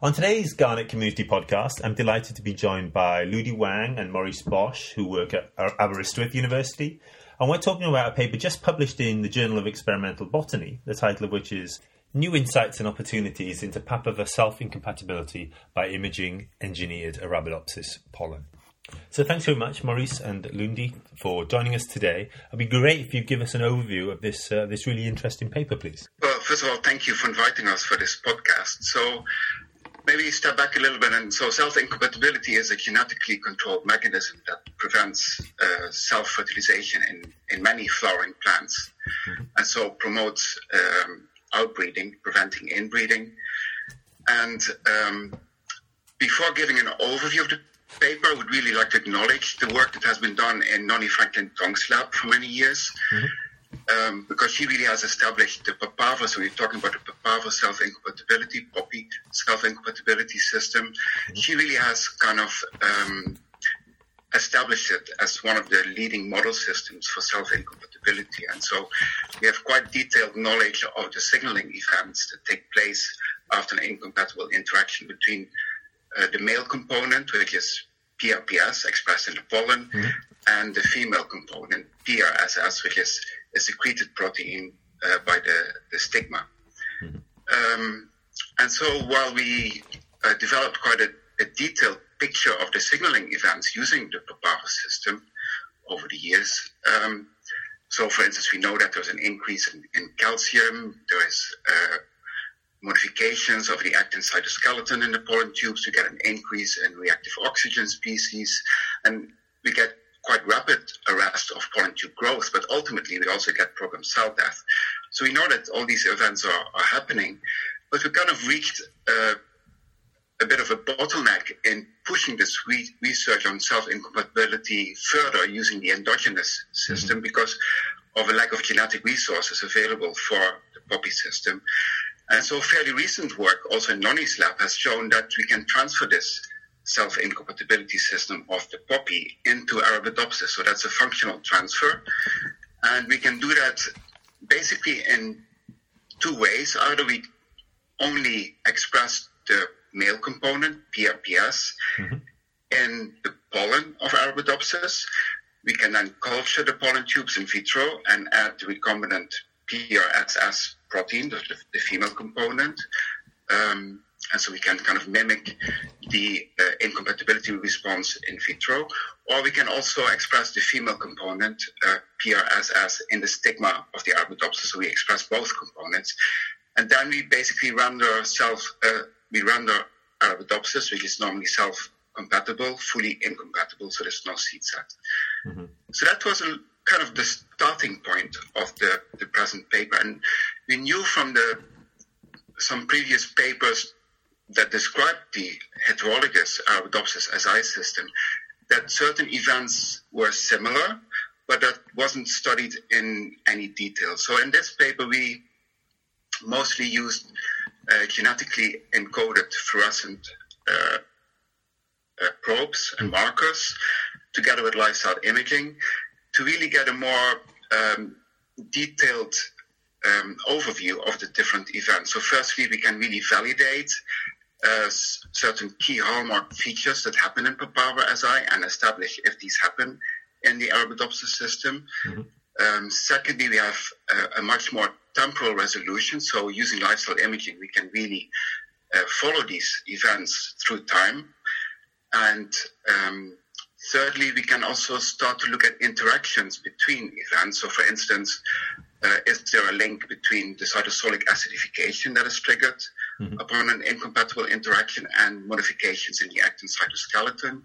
On today's Garnet Community Podcast, I'm delighted to be joined by Ludi Wang and Maurice Bosch, who work at Aberystwyth University. And we're talking about a paper just published in the Journal of Experimental Botany, the title of which is New Insights and Opportunities into Papaver Self Incompatibility by Imaging Engineered Arabidopsis Pollen. So thanks very much, Maurice and Lundi, for joining us today. It'd be great if you give us an overview of this uh, this really interesting paper, please. Well, first of all, thank you for inviting us for this podcast. So maybe step back a little bit. And so self-incompatibility is a genetically controlled mechanism that prevents uh, self-fertilization in, in many flowering plants. Mm-hmm. And so promotes um, outbreeding, preventing inbreeding. And um, before giving an overview of the paper, I would really like to acknowledge the work that has been done in Nonnie Franklin Tong's lab for many years. Mm-hmm um, because she really has established the papaver. So we're talking about the papaver self-incompatibility, poppy self-incompatibility system. Mm-hmm. She really has kind of um, established it as one of the leading model systems for self-incompatibility. And so we have quite detailed knowledge of the signaling events that take place after an incompatible interaction between uh, the male component, which is PRPS expressed in the pollen, mm-hmm. and the female component, PRSS, which is a secreted protein uh, by the, the stigma. Mm-hmm. Um, and so while we uh, developed quite a, a, detailed picture of the signaling events using the papaver system over the years, um, so for instance, we know that there's an increase in, in calcium, there is uh, modifications of the actin cytoskeleton in the pollen tubes to get an increase in reactive oxygen species, and we get quite rapid arrest of pollen tube growth, but ultimately we also get programmed cell death. So we know that all these events are, are happening, but we kind of reached uh, a bit of a bottleneck in pushing this re- research on self-incompatibility further using the endogenous system mm-hmm. because of a lack of genetic resources available for the poppy system. And so fairly recent work also in Noni's lab has shown that we can transfer this self-incompatibility system of the poppy into Arabidopsis. So that's a functional transfer. And we can do that basically in two ways. Either we only express the male component, PRPS, mm-hmm. in the pollen of Arabidopsis. We can then culture the pollen tubes in vitro and add the recombinant PRSS protein, the, the female component. Um, and so we can kind of mimic the uh, incompatibility response in vitro, or we can also express the female component, uh, PRSS, in the stigma of the Arabidopsis. So we express both components, and then we basically render self, uh, we render Arabidopsis, which is normally self-compatible, fully incompatible, so there's no seed set. Mm-hmm. So that was a, kind of the starting point of the, the present paper, and we knew from the some previous papers that described the heterologous Arabidopsis SI system that certain events were similar, but that wasn't studied in any detail. So in this paper, we mostly used uh, genetically encoded fluorescent uh, uh, probes and markers together with live-cell imaging to really get a more um, detailed um, overview of the different events. So firstly, we can really validate uh, certain key hallmark features that happen in Papaver SI and establish if these happen in the Arabidopsis system. Mm-hmm. Um, secondly, we have a, a, much more temporal resolution. So using live cell imaging, we can really uh, follow these events through time. And um, thirdly, we can also start to look at interactions between events. So for instance, uh, is there a link between the cytosolic acidification that is triggered mm-hmm. upon an incompatible interaction and modifications in the actin cytoskeleton?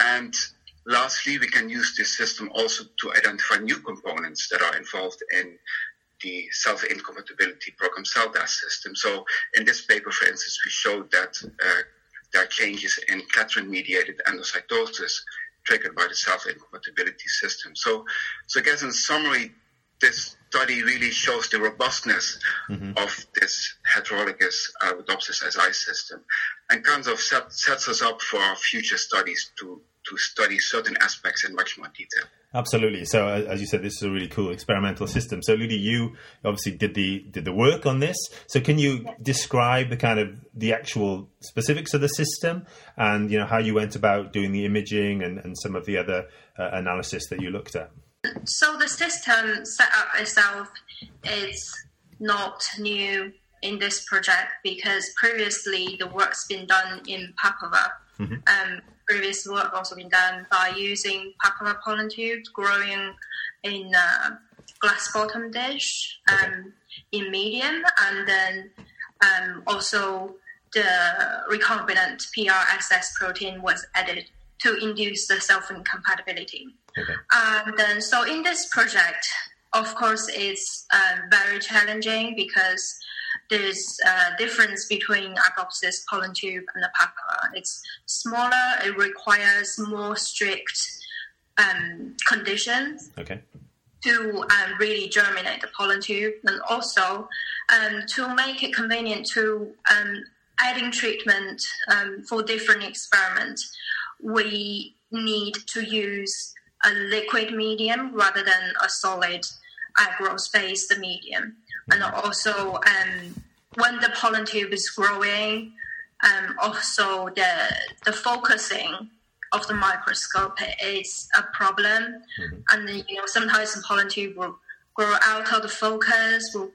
And lastly, we can use this system also to identify new components that are involved in the self-incompatibility program cell death system. So in this paper, for instance, we showed that uh, there are changes in clathrin-mediated endocytosis triggered by the self-incompatibility system. So, so I guess in summary, this study really shows the robustness mm-hmm. of this heterologous Arabidopsis SI system and kind of set, sets us up for our future studies to, to study certain aspects in much more detail. Absolutely. So, uh, as you said, this is a really cool experimental system. So, Ludi, you obviously did the did the work on this. So, can you describe the kind of the actual specifics of the system and you know how you went about doing the imaging and, and some of the other uh, analysis that you looked at? So, the system setup itself is not new in this project because previously the work's been done in Papaver. Mm-hmm. Um, previous work also been done by using Papaver pollen tubes growing in a glass bottom dish um, okay. in medium, and then um, also the recombinant PRSS protein was added to induce the self incompatibility. Okay. And then, so in this project, of course, it's uh, very challenging because there's a difference between Arabidopsis pollen tube and the Papaver. It's smaller, it requires more strict um, conditions. Okay. To um, really germinate the pollen tube, and also um, to make it convenient to um, adding treatment um, for different experiments, we need to use a liquid medium rather than a solid agarose-based medium and also um, when the pollen tube is growing, um, also the the focusing of the microscope is a problem, mm-hmm. and you know sometimes the pollen tube will grow out of the focus, will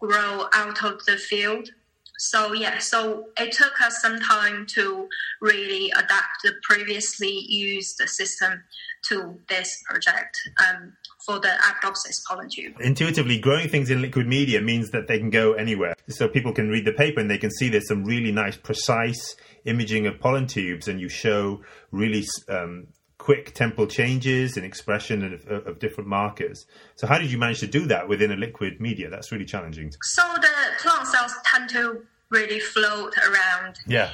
grow out of the field. So yeah, so it took us some time to really adapt the previously used system to this project. Um, for the Arabidopsis pollen tube. Intuitively, growing things in liquid media means that they can go anywhere. So people can read the paper and they can see there's some really nice, precise imaging of pollen tubes, and you show really um, quick temporal changes in expression of, of, different markers. So, how did you manage to do that within a liquid media? That's really challenging. So, the plant cells to really float around yeah.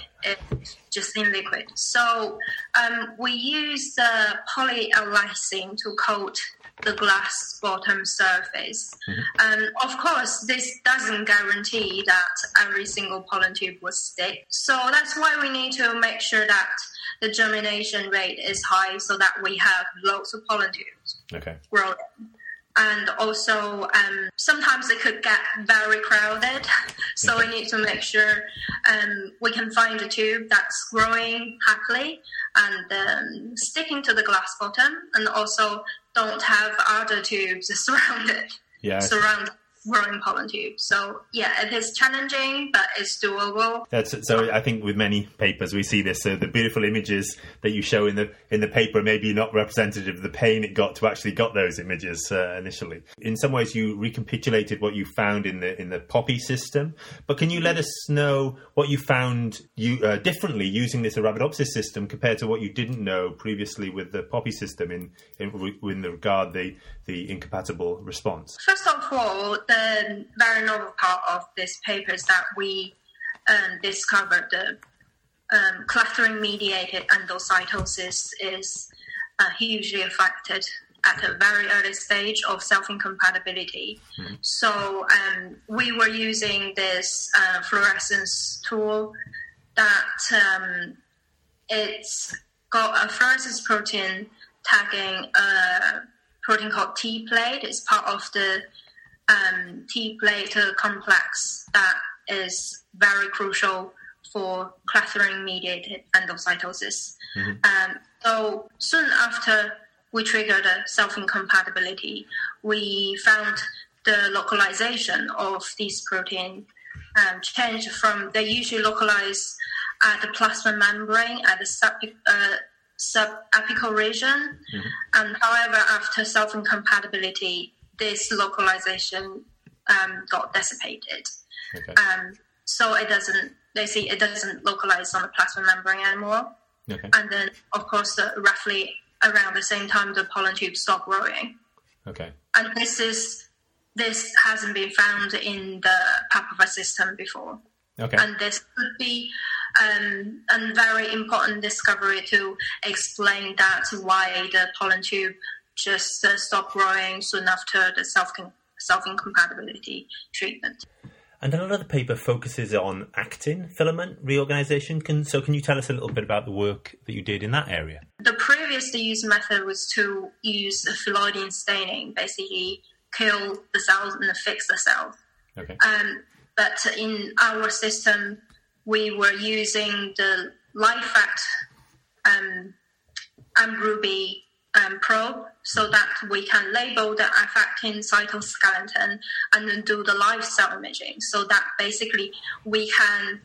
just in liquid. So, um, we use the polylysine to coat the glass bottom surface. Mm-hmm. of course, this doesn't guarantee that every single pollen tube will stick. So that's why we need to make sure that the germination rate is high so that we have lots of pollen tubes okay. growing and also um, sometimes it could get very crowded. So we need to make sure um, we can find a tube that's growing happily and um, sticking to the glass bottom, and also don't have other tubes surrounded. Yeah. Surround growing pollen tube. So yeah, it is challenging, but it's doable. That's so. I think with many papers we see this. So the beautiful images that you show in the in the paper maybe not representative of the pain it got to actually got those images uh, initially. In some ways, you recapitulated what you found in the in the poppy system. But can you let us know what you found you uh, differently using this Arabidopsis system compared to what you didn't know previously with the poppy system in in, in the regard the the incompatible response? First of all the very novel part of this paper is that we um, discovered the um, clathrin mediated endocytosis is uh, hugely affected at a very early stage of self incompatibility. Mm-hmm. So um, we were using this uh, fluorescence tool that um, it's got a fluorescence protein tagging a protein called TPLATE. It's part of the um, TPLATE complex that is very crucial for clathrin mediated endocytosis. Mm-hmm. Um, so soon after we triggered a self incompatibility, we found the localization of these protein um, changed from they usually localize at the plasma membrane at the sub, uh, subapical region, mm-hmm. and however after self incompatibility this localization um, got dissipated. Okay. Um, so it doesn't, they see it doesn't localize on the plasma membrane anymore. Okay. And then, of course, the, roughly around the same time, the pollen tubes stop growing. Okay. And this is this hasn't been found in the Papaver system before. Okay. And this could be um, a very important discovery to explain that why the pollen tube just uh, stop growing soon after the self self incompatibility treatment. And another paper focuses on actin filament reorganization. Can, so, can you tell us a little bit about the work that you did in that area? The previously used method was to use phalloidin staining, basically kill the cells and fix the cells. Okay. Um, but in our system, we were using the LifeAct um, mRuby um, probe so that we can label the F-actin cytoskeleton and then do the live cell imaging. So that basically we can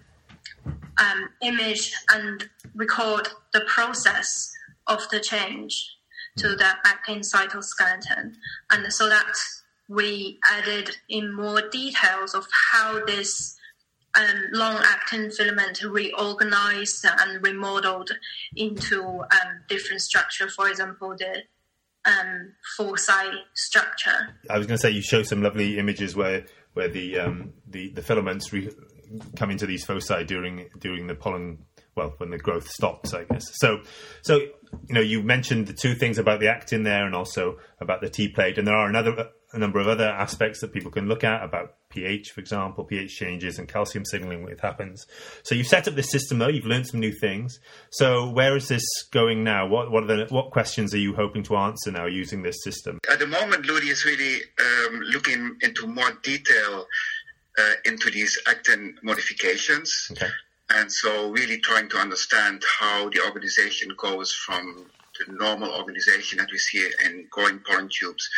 um, image and record the process of the change to the actin cytoskeleton. And so that we added in more details of how this um, long actin filament reorganized and remodeled into um, different structure. For example, the um, structure. I was going to say you show some lovely images where where the um, the the filaments re- come into these foci during during the pollen. Well, when the growth stops, I guess. So, so you know, you mentioned the two things about the actin there, and also about the TPLATE, and there are another a number of other aspects that people can look at about pH, for example, pH changes and calcium signaling when it happens. So you've set up this system though, you've learned some new things. So where is this going now? What what are the what questions are you hoping to answer now using this system? At the moment, Ludi is really um, looking into more detail uh, into these actin modifications. Okay. And so really trying to understand how the organization goes from the normal organization that we see in growing pollen tubes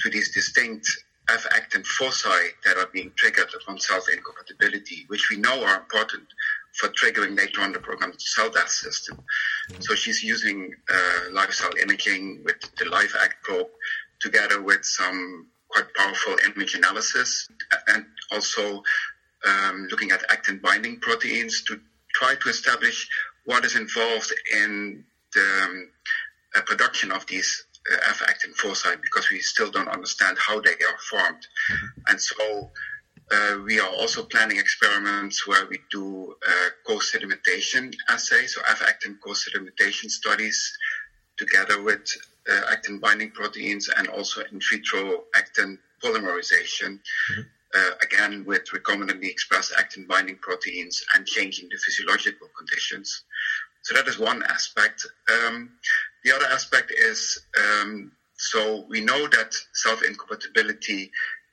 to these distinct F-actin foci that are being triggered upon self incompatibility, which we know are important for triggering later on the programmed cell death system. So she's using uh, live cell imaging with the LifeAct probe together with some quite powerful image analysis and also um, looking at actin binding proteins to try to establish what is involved in the um, uh, production of these uh, F-actin foci because we still don't understand how they are formed. Mm-hmm. And so uh, we are also planning experiments where we do uh, co-sedimentation assays, so F-actin co-sedimentation studies together with uh, actin binding proteins and also in vitro actin polymerization. Mm-hmm. Uh, again, with recombinantly expressed actin binding proteins and changing the physiological conditions. So that is one aspect. Um, the other aspect is um, so we know that self incompatibility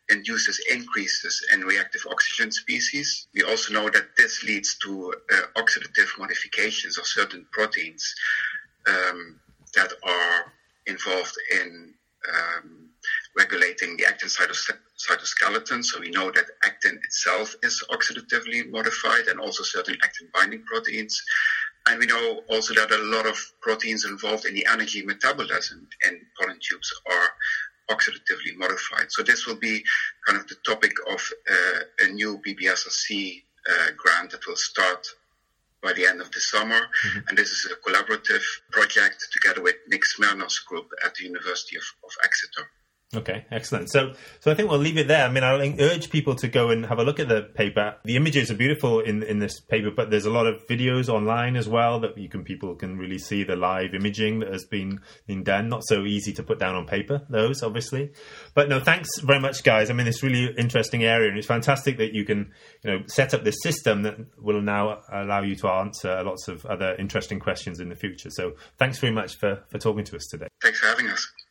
induces increases in reactive oxygen species. We also know that this leads to uh, oxidative modifications of certain proteins um, that are involved in um, regulating the actin cytoskeleton. So we know that actin itself is oxidatively modified and also certain actin binding proteins. And we know also that a lot of proteins involved in the energy metabolism in pollen tubes are oxidatively modified. So this will be kind of the topic of uh, a new BBSRC uh, grant that will start by the end of the summer. Mm-hmm. And this is a collaborative project together with Nick Smirnoff's group at the University of, of Exeter. Okay, excellent. So, so I think we'll leave it there. I mean, I'll urge people to go and have a look at the paper. The images are beautiful in in this paper, but there's a lot of videos online as well that you can people can really see the live imaging that has been been done. Not so easy to put down on paper, those obviously. But no, thanks very much, guys. I mean, it's really interesting area, and it's fantastic that you can you know set up this system that will now allow you to answer lots of other interesting questions in the future. So, thanks very much for for talking to us today. Thanks for having us.